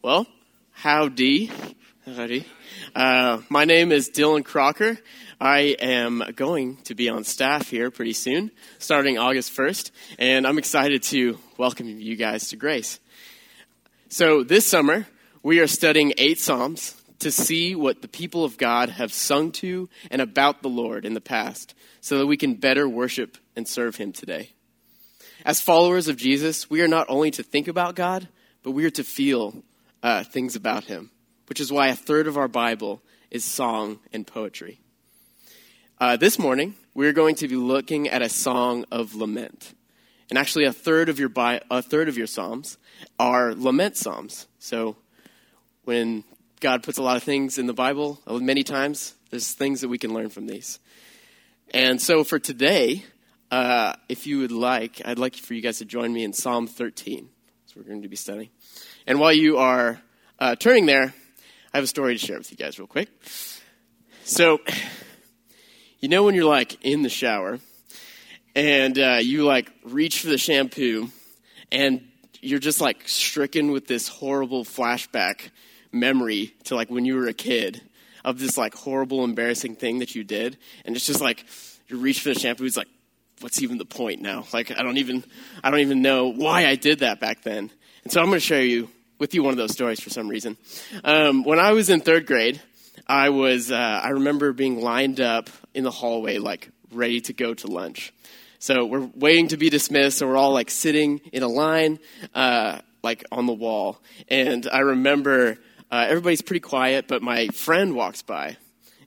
Well, howdy. Howdy. Uh, my name is Dylan Crocker. I am going to be on staff here pretty soon, starting August 1st, and I'm excited to welcome you guys to Grace. So, this summer, we are studying eight Psalms to see what the people of God have sung to and about the Lord in the past, so that we can better worship and serve Him today. As followers of Jesus, we are not only to think about God, but we are to feel uh, things about him, which is why a third of our Bible is song and poetry. Uh, this morning, we're going to be looking at a song of lament. And actually, a third of your Bi- a third of your psalms are lament psalms. So, when God puts a lot of things in the Bible, uh, many times there's things that we can learn from these. And so, for today, uh, if you would like, I'd like for you guys to join me in Psalm 13. So we're going to be studying. And while you are uh, turning there, I have a story to share with you guys real quick. So, you know when you're like in the shower and uh, you like reach for the shampoo and you're just like stricken with this horrible flashback memory to like when you were a kid of this like horrible embarrassing thing that you did and it's just like you reach for the shampoo it's like what's even the point now like i don't even i don't even know why i did that back then and so i'm going to show you with you one of those stories for some reason. Um, when I was in third grade, I was uh, I remember being lined up in the hallway, like ready to go to lunch. So we're waiting to be dismissed, so we're all like sitting in a line, uh, like on the wall. And I remember uh, everybody's pretty quiet, but my friend walks by,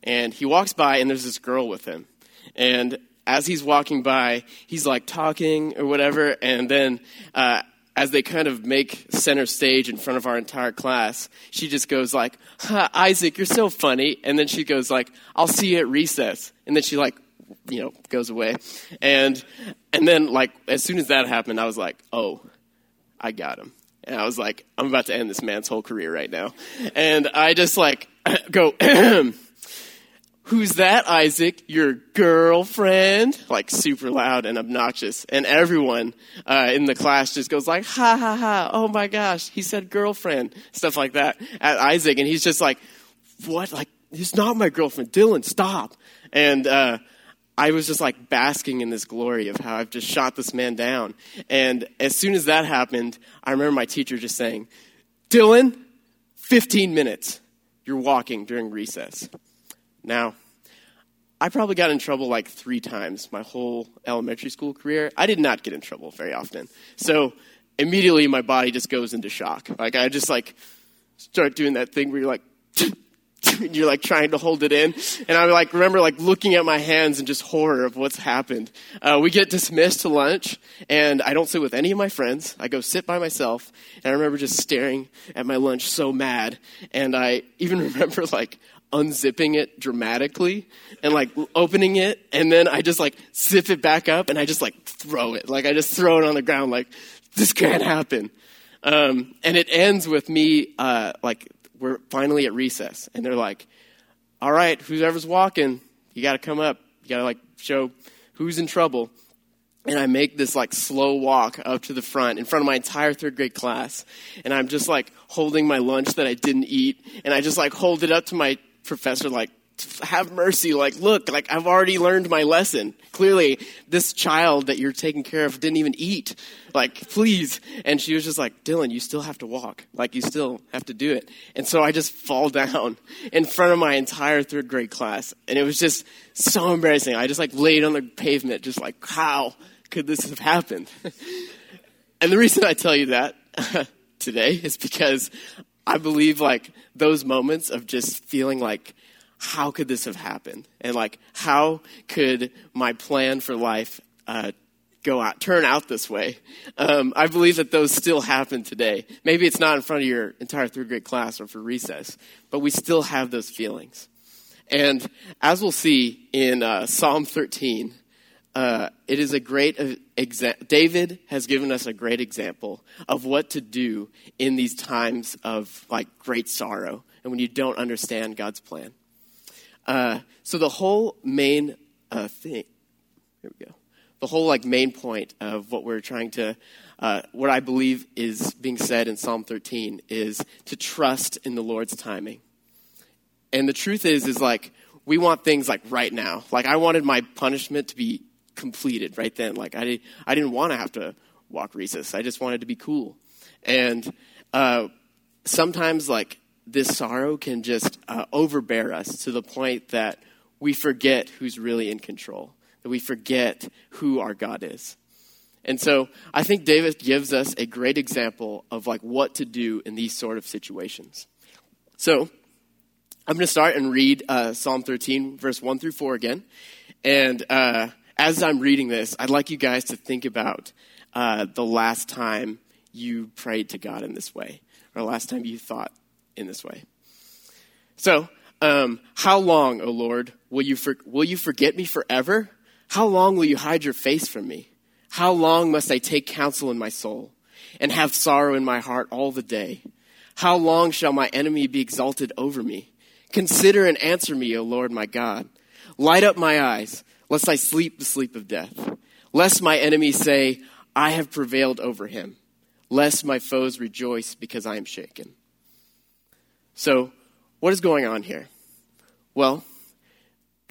and he walks by, and there's this girl with him, and as he's walking by, he's like talking or whatever, and then uh, as they kind of make center stage in front of our entire class, she just goes like, Isaac, you're so funny. And then she goes like, I'll see you at recess. And then she like, you know, goes away. And, and then like, as soon as that happened, I was like, oh, I got him. And I was like, I'm about to end this man's whole career right now. And I just like go, Who's that, Isaac? Your girlfriend? Like super loud and obnoxious. And everyone uh, in the class just goes like, ha ha ha, oh my gosh, he said girlfriend. Stuff like that at Isaac. And he's just like, what? Like, he's not my girlfriend. Dylan, stop. And uh, I was just like basking in this glory of how I've just shot this man down. And as soon as that happened, I remember my teacher just saying, Dylan, 15 minutes. You're walking during recess. Now, I probably got in trouble like three times my whole elementary school career. I did not get in trouble very often. So immediately my body just goes into shock. Like I just like start doing that thing where you're like, you're like trying to hold it in. And I like remember like looking at my hands and just horror of what's happened. Uh, we get dismissed to lunch and I don't sit with any of my friends. I go sit by myself and I remember just staring at my lunch so mad. And I even remember like unzipping it dramatically and like opening it and then I just like zip it back up and I just like throw it. Like I just throw it on the ground like this can't happen. Um, and it ends with me uh, like we're finally at recess and they're like, all right, whoever's walking, you got to come up. You got to like show who's in trouble. And I make this like slow walk up to the front in front of my entire third grade class. And I'm just like holding my lunch that I didn't eat. And I just like hold it up to my professor like have mercy like look like i've already learned my lesson. Clearly this child that you're taking care of didn't even eat. Like please. And she was just like dylan you still have to walk. Like you still have to do it. And so i just fall down in front of my entire third grade class. And it was just so embarrassing. I just like laid on the pavement just like how could this have happened? And the reason i tell you that today is because I believe like those moments of just feeling like, how could this have happened? And like, how could my plan for life uh, go out, turn out this way? Um, I believe that those still happen today. Maybe it's not in front of your entire third grade class or for recess, but we still have those feelings. And as we'll see in uh, Psalm 13, uh, it is a great example. David has given us a great example of what to do in these times of like great sorrow and when you don't understand God's plan. Uh, so the whole main uh, thing, here we go. The whole like main point of what we're trying to uh, what I believe is being said in Psalm 13 is to trust in the Lord's timing. And the truth is, is like, we want things like right now. Like, I wanted my punishment to be completed right then. Like, I, I didn't want to have to walk recess. I just wanted to be cool. And uh, sometimes, like, this sorrow can just uh, overbear us to the point that we forget who's really in control, that we forget who our God is. And so I think David gives us a great example of like what to do in these sort of situations. So I'm going to start and read uh, Psalm 13, verse 1 through 4 again. And uh, as I'm reading this, I'd like you guys to think about uh, the last time you prayed to God in this way, or last time you thought in this way. So, um, how long, O Lord, will you, for, will you forget me forever? How long will you hide your face from me? How long must I take counsel in my soul and have sorrow in my heart all the day? How long shall my enemy be exalted over me? Consider and answer me, O Lord my God. Light up my eyes, lest I sleep the sleep of death. Lest my enemies say, I have prevailed over him. Lest my foes rejoice because I am shaken. So, what is going on here? Well,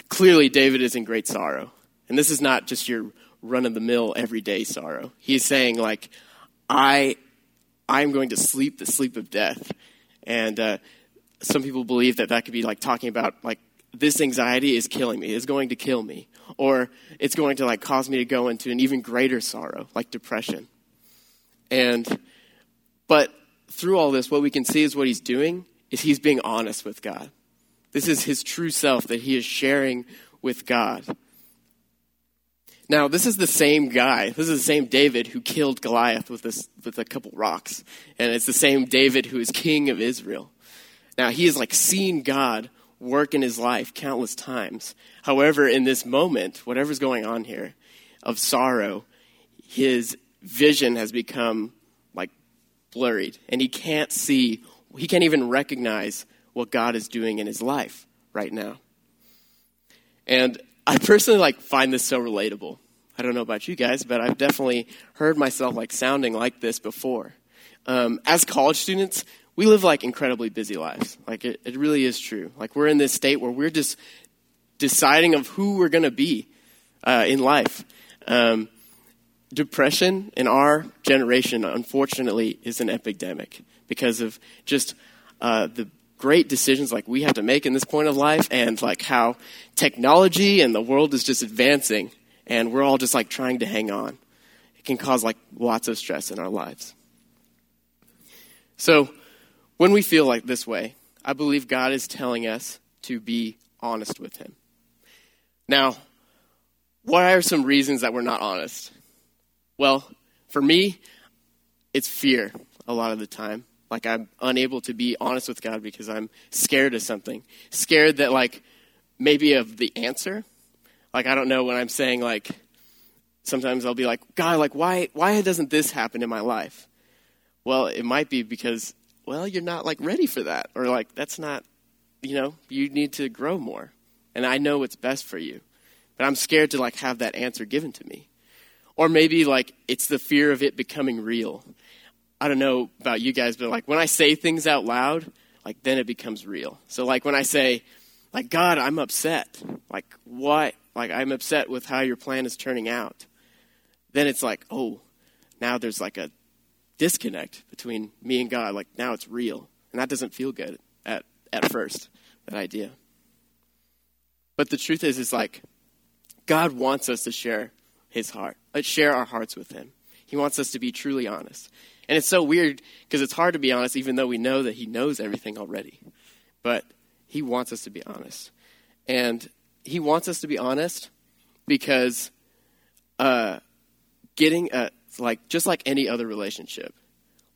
clearly David is in great sorrow. And this is not just your run of the mill everyday sorrow. He's saying like, I, I'm going to sleep the sleep of death, and uh, some people believe that that could be like talking about like this anxiety is killing me, is going to kill me, or it's going to like cause me to go into an even greater sorrow, like depression. And, but through all this, what we can see is what he's doing is he's being honest with God. This is his true self that he is sharing with God. Now, this is the same guy. This is the same David who killed Goliath with, this, with a couple rocks. And it's the same David who is king of Israel. Now, he has like seen God work in his life countless times. However, in this moment, whatever's going on here of sorrow, his vision has become like blurred. And he can't see, he can't even recognize what God is doing in his life right now. And I personally like find this so relatable. I don't know about you guys, but I've definitely heard myself like sounding like this before. Um, as college students, we live like incredibly busy lives. Like it, it really is true. Like we're in this state where we're just deciding of who we're going to be uh, in life. Um, depression in our generation, unfortunately, is an epidemic because of just uh, the great decisions like we have to make in this point of life and like how technology and the world is just advancing and we're all just like trying to hang on. It can cause like lots of stress in our lives. So, when we feel like this way, I believe God is telling us to be honest with Him. Now, what are some reasons that we're not honest? Well, for me, it's fear a lot of the time. Like I'm unable to be honest with God because I'm scared of something. Scared that like maybe of the answer. Like I don't know when I'm saying like sometimes I'll be like, God, like why why doesn't this happen in my life? Well, it might be because well, you're not like ready for that or like that's not you know, you need to grow more. And I know what's best for you. But I'm scared to like have that answer given to me. Or maybe like it's the fear of it becoming real. I don't know about you guys, but like when I say things out loud, like then it becomes real. So like when I say, like God, I'm upset. Like what? Like I'm upset with how your plan is turning out. Then it's like, oh, now there's like a disconnect between me and God. Like now it's real, and that doesn't feel good at at first. That idea. But the truth is, is like God wants us to share His heart. Let's share our hearts with Him. He wants us to be truly honest. And it's so weird because it's hard to be honest, even though we know that He knows everything already. But He wants us to be honest. And He wants us to be honest because uh, getting a, like, just like any other relationship,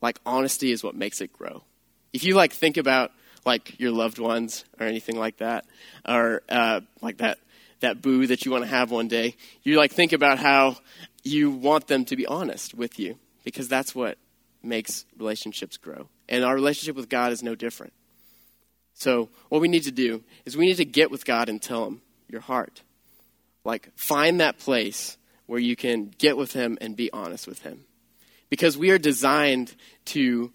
like, honesty is what makes it grow. If you, like, think about, like, your loved ones or anything like that, or, uh, like, that that boo that you want to have one day, you like think about how you want them to be honest with you because that's what makes relationships grow. And our relationship with God is no different. So, what we need to do is we need to get with God and tell Him your heart. Like, find that place where you can get with Him and be honest with Him. because we are designed to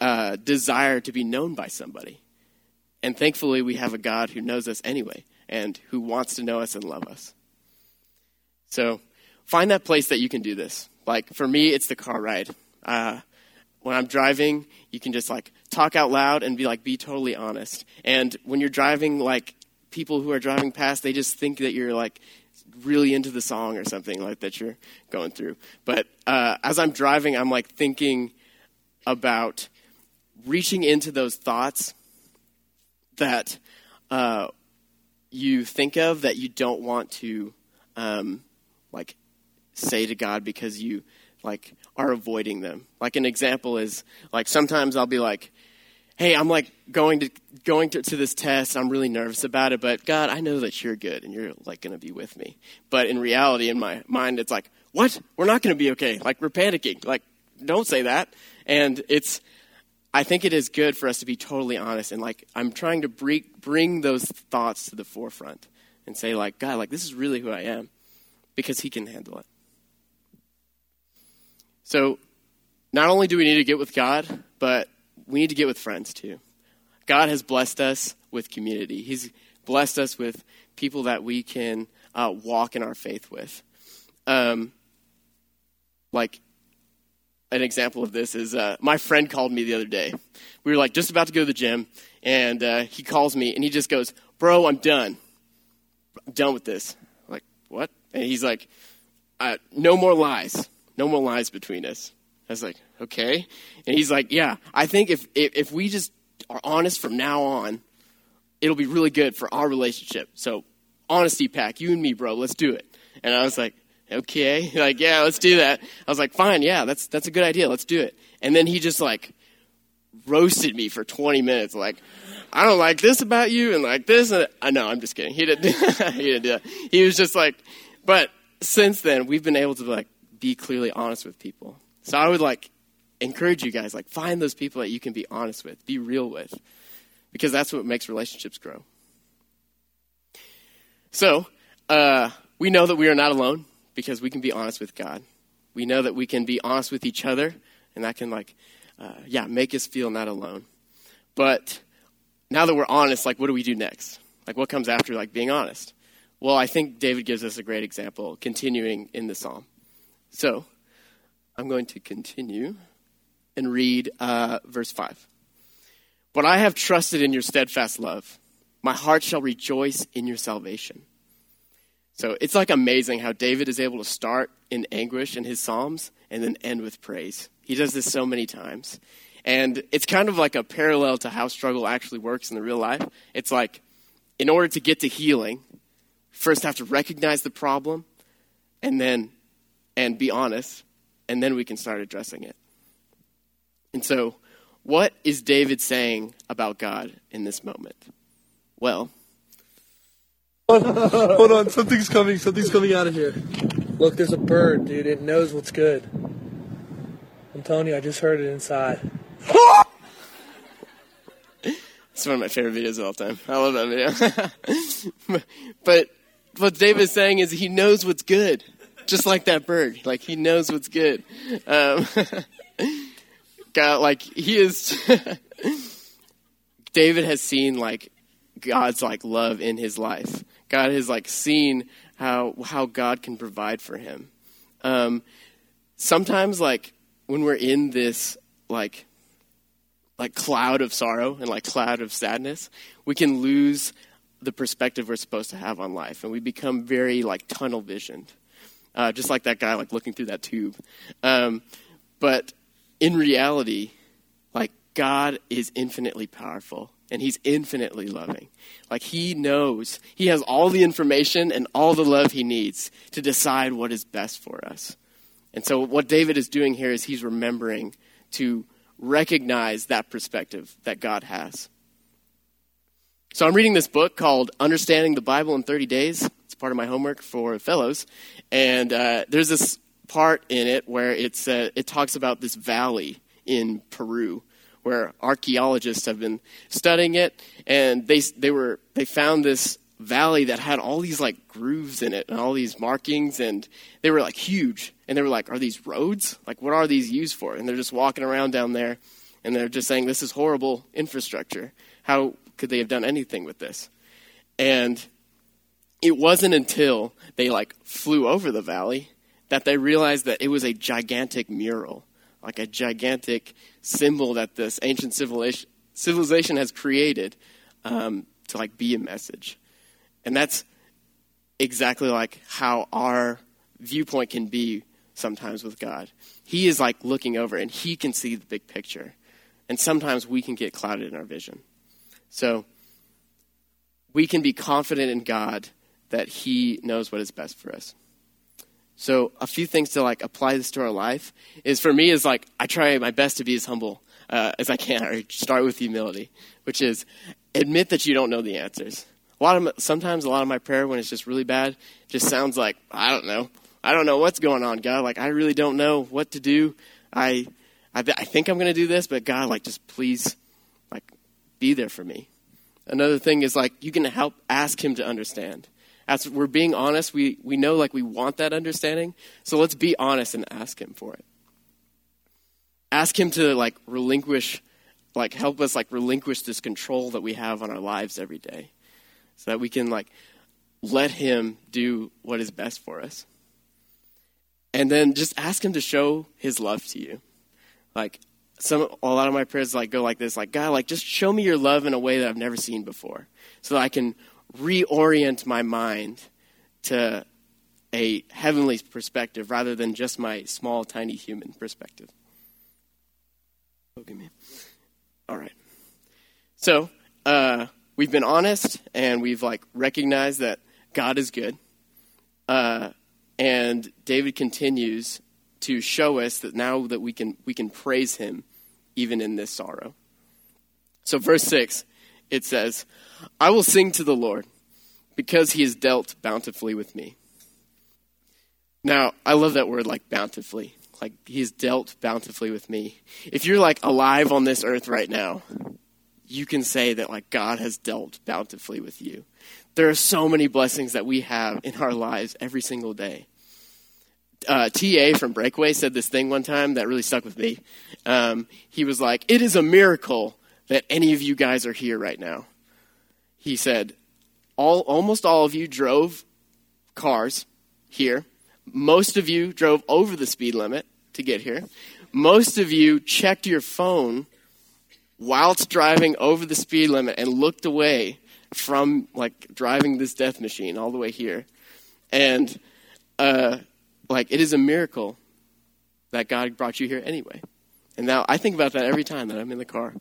uh, desire to be known by somebody. And thankfully, we have a God who knows us anyway and who wants to know us and love us. So find that place that you can do this. Like for me, it's the car ride. Uh, when I'm driving, you can just like talk out loud and be like, be totally honest. And when you're driving, like people who are driving past, they just think that you're like really into the song or something like that you're going through. But uh, as I'm driving, I'm like thinking about reaching into those thoughts that uh, you think of that you don't want to um, like say to God because you like are avoiding them. Like an example is like sometimes I'll be like, "Hey, I'm like going to going to, to this test. I'm really nervous about it, but God, I know that you're good and you're like going to be with me." But in reality, in my mind, it's like, "What? We're not going to be okay." Like we're panicking. Like don't say that. And it's I think it is good for us to be totally honest and like I'm trying to bring bring those thoughts to the forefront and say like, "God, like this is really who I am." Because he can handle it. So, not only do we need to get with God, but we need to get with friends too. God has blessed us with community. He's blessed us with people that we can uh, walk in our faith with. Um, like an example of this is uh, my friend called me the other day. We were like just about to go to the gym, and uh, he calls me and he just goes, "Bro, I'm done. I'm done with this." I'm like what? And he's like, "No more lies." No more lies between us. I was like, okay. And he's like, yeah, I think if, if, if we just are honest from now on, it'll be really good for our relationship. So, honesty pack, you and me, bro, let's do it. And I was like, okay, like, yeah, let's do that. I was like, fine, yeah, that's, that's a good idea, let's do it. And then he just like roasted me for 20 minutes, like, I don't like this about you and like this. And I know, I'm just kidding. He didn't, he didn't do that. He was just like, but since then, we've been able to like be clearly honest with people. So I would like encourage you guys, like find those people that you can be honest with, be real with, because that's what makes relationships grow. So uh, we know that we are not alone because we can be honest with God. We know that we can be honest with each other, and that can like, uh, yeah, make us feel not alone. But now that we're honest, like, what do we do next? Like, what comes after like being honest? Well, I think David gives us a great example, continuing in the psalm. So, I'm going to continue and read uh, verse 5. But I have trusted in your steadfast love. My heart shall rejoice in your salvation. So it's like amazing how David is able to start in anguish in his Psalms and then end with praise. He does this so many times. And it's kind of like a parallel to how struggle actually works in the real life. It's like, in order to get to healing, first have to recognize the problem and then and be honest, and then we can start addressing it. And so, what is David saying about God in this moment? Well, hold on, something's coming, something's coming out of here. Look, there's a bird, dude. It knows what's good. I'm telling you, I just heard it inside. it's one of my favorite videos of all time. I love that video. but what David is saying is he knows what's good just like that bird. Like he knows what's good. Um, God, like he is. David has seen like God's like love in his life. God has like seen how how God can provide for him. Um, sometimes like when we're in this like like cloud of sorrow and like cloud of sadness, we can lose the perspective we're supposed to have on life, and we become very like tunnel visioned uh, just like that guy, like looking through that tube. Um, but in reality, like God is infinitely powerful and He's infinitely loving. Like He knows, He has all the information and all the love He needs to decide what is best for us. And so, what David is doing here is he's remembering to recognize that perspective that God has. So, I'm reading this book called Understanding the Bible in 30 Days part of my homework for fellows. And uh, there's this part in it where it's uh, it talks about this valley in Peru where archaeologists have been studying it, and they they were they found this valley that had all these like grooves in it and all these markings and they were like huge and they were like are these roads? Like what are these used for? And they're just walking around down there and they're just saying this is horrible infrastructure. How could they have done anything with this? And it wasn't until they like flew over the valley that they realized that it was a gigantic mural like a gigantic symbol that this ancient civilization civilization has created um, to like be a message and that's exactly like how our viewpoint can be sometimes with God. He is like looking over and he can see the big picture. And sometimes we can get clouded in our vision. So we can be confident in God that he knows what is best for us. So a few things to like apply this to our life is for me is like I try my best to be as humble uh, as I can. I start with humility, which is admit that you don't know the answers a lot of sometimes a lot of my prayer when it's just really bad just sounds like I don't know. I don't know what's going on, God. Like I really don't know what to do. I I, I think I'm going to do this, but God, like just please, like be there for me. Another thing is like you can help ask Him to understand. As we're being honest, we we know like we want that understanding. So let's be honest and ask Him for it. Ask Him to like relinquish, like help us like relinquish this control that we have on our lives every day so that we can like let him do what is best for us. And then just ask him to show his love to you. Like some a lot of my prayers like go like this, like God, like just show me your love in a way that I've never seen before. So that I can reorient my mind to a heavenly perspective rather than just my small, tiny human perspective. At me. All right. So, uh, we've been honest and we've like recognized that God is good. Uh, and David continues to show us that now that we can we can praise him even in this sorrow. So verse 6 it says, "I will sing to the Lord because he has dealt bountifully with me." Now, I love that word like bountifully. Like he's dealt bountifully with me. If you're like alive on this earth right now, you can say that like God has dealt bountifully with you. There are so many blessings that we have in our lives every single day. Uh, TA from Breakaway said this thing one time that really stuck with me. Um, he was like, "It is a miracle that any of you guys are here right now." He said, "All almost all of you drove cars here. Most of you drove over the speed limit to get here. Most of you checked your phone whilst driving over the speed limit and looked away from like driving this death machine all the way here. And uh, like it is a miracle that God brought you here anyway. And now I think about that every time that I'm in the car.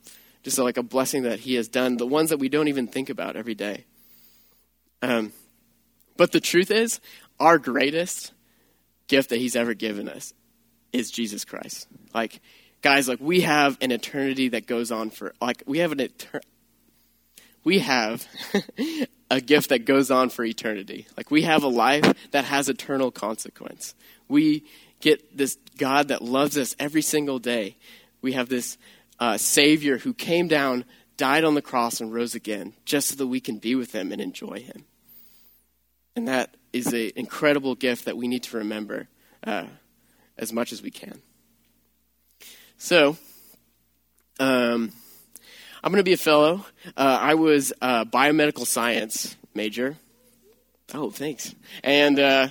Just like a blessing that He has done, the ones that we don't even think about every day. Um, but the truth is, our greatest gift that He's ever given us is Jesus Christ. Like, guys, like we have an eternity that goes on for like we have an etern- we have a gift that goes on for eternity. Like we have a life that has eternal consequence. We get this God that loves us every single day. We have this uh, Savior who came down, died on the cross, and rose again, just so that we can be with Him and enjoy Him. And that is an incredible gift that we need to remember uh, as much as we can. So, um, I'm going to be a fellow. Uh, I was a biomedical science major. Oh, thanks. And uh,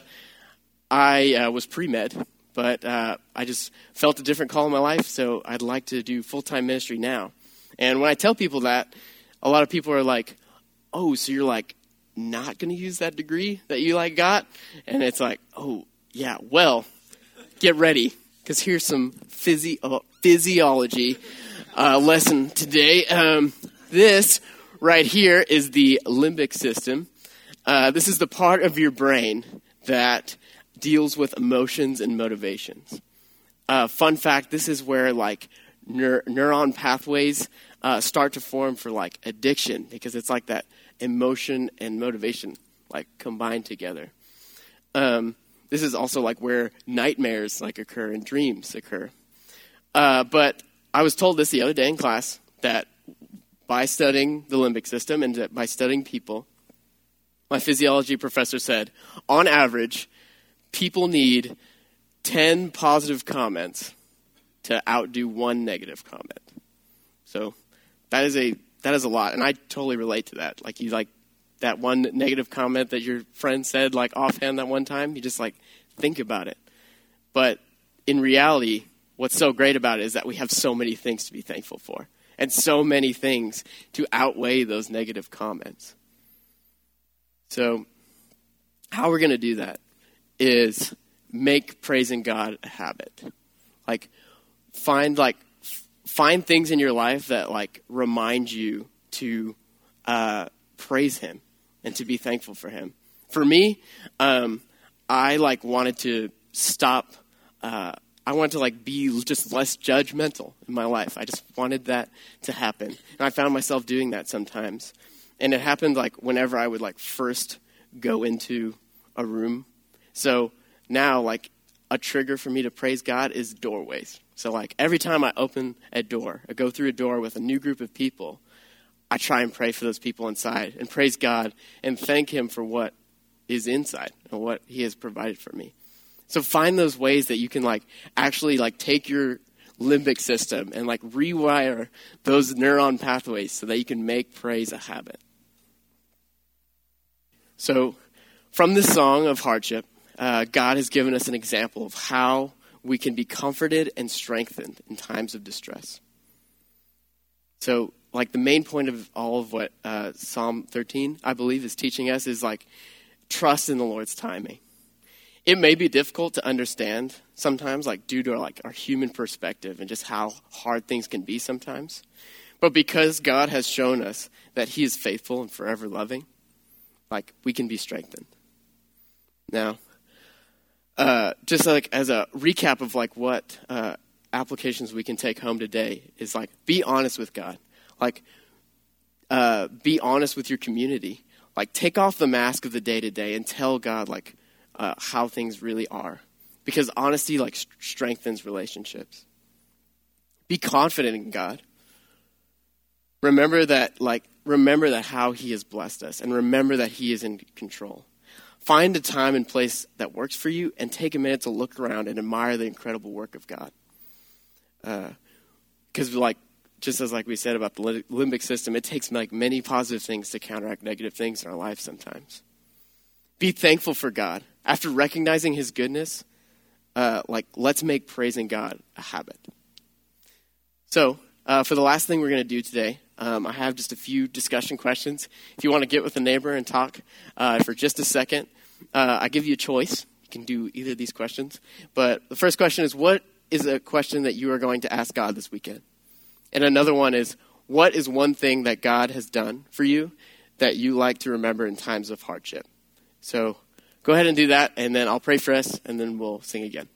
I uh, was pre med, but uh, I just felt a different call in my life, so I'd like to do full time ministry now. And when I tell people that, a lot of people are like, "Oh, so you're like not going to use that degree that you like got?" And it's like, "Oh, yeah. Well, get ready because here's some physio- physiology uh, lesson today. Um, this right here is the limbic system. Uh, this is the part of your brain that deals with emotions and motivations. Uh, fun fact: this is where like neur- neuron pathways uh, start to form for like addiction because it's like that emotion and motivation like combined together. Um, this is also like where nightmares like occur and dreams occur. Uh, but I was told this the other day in class that by studying the limbic system and by studying people, my physiology professor said, on average, people need 10 positive comments to outdo one negative comment. So that is a that is a lot, and I totally relate to that. Like you like that one negative comment that your friend said like offhand that one time, you just like think about it. But in reality, what's so great about it is that we have so many things to be thankful for and so many things to outweigh those negative comments. So, how we're going to do that is make praising God a habit. Like find like find things in your life that like remind you to uh, praise Him and to be thankful for Him. For me, um, I like wanted to stop. Uh, I wanted to like be just less judgmental in my life. I just wanted that to happen, and I found myself doing that sometimes. And it happened like whenever I would like first go into a room. So now, like a trigger for me to praise God is doorways. So like every time I open a door, I go through a door with a new group of people, I try and pray for those people inside and praise God and thank Him for what is inside and what He has provided for me. So find those ways that you can like actually like take your limbic system and like rewire those neuron pathways so that you can make praise a habit. So from this song of hardship, uh, God has given us an example of how we can be comforted and strengthened in times of distress. So like the main point of all of what uh, Psalm 13, I believe, is teaching us is like trust in the Lord's timing. It may be difficult to understand sometimes, like due to like our human perspective and just how hard things can be sometimes. But because God has shown us that He is faithful and forever loving, like we can be strengthened. Now, uh, just like as a recap of like what uh, applications we can take home today is like be honest with God. Like, uh, be honest with your community. Like, take off the mask of the day to day and tell God, like, uh, how things really are. Because honesty, like, st- strengthens relationships. Be confident in God. Remember that, like, remember that how He has blessed us, and remember that He is in control. Find a time and place that works for you, and take a minute to look around and admire the incredible work of God. Because, uh, like, just as like we said about the limbic system, it takes like many positive things to counteract negative things in our life sometimes. Be thankful for God. After recognizing His goodness, uh, like let's make praising God a habit. So, uh, for the last thing we're going to do today, um, I have just a few discussion questions. If you want to get with a neighbor and talk uh, for just a second, uh, I give you a choice. You can do either of these questions. But the first question is, what is a question that you are going to ask God this weekend? And another one is, what is one thing that God has done for you that you like to remember in times of hardship? So go ahead and do that, and then I'll pray for us, and then we'll sing again.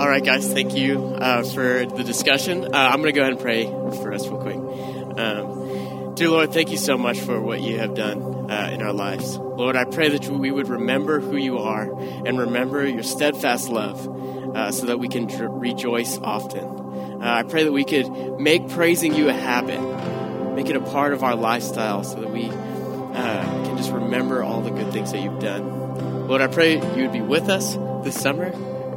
All right, guys, thank you uh, for the discussion. Uh, I'm going to go ahead and pray for us real quick. Um, dear Lord, thank you so much for what you have done uh, in our lives. Lord, I pray that we would remember who you are and remember your steadfast love uh, so that we can rejoice often. Uh, I pray that we could make praising you a habit, make it a part of our lifestyle so that we uh, can just remember all the good things that you've done. Lord, I pray you would be with us this summer.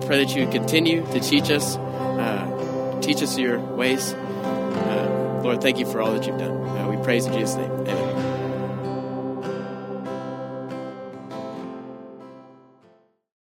Pray that you would continue to teach us, uh, teach us your ways. Uh, Lord, thank you for all that you've done. we praise in Jesus' name. Amen.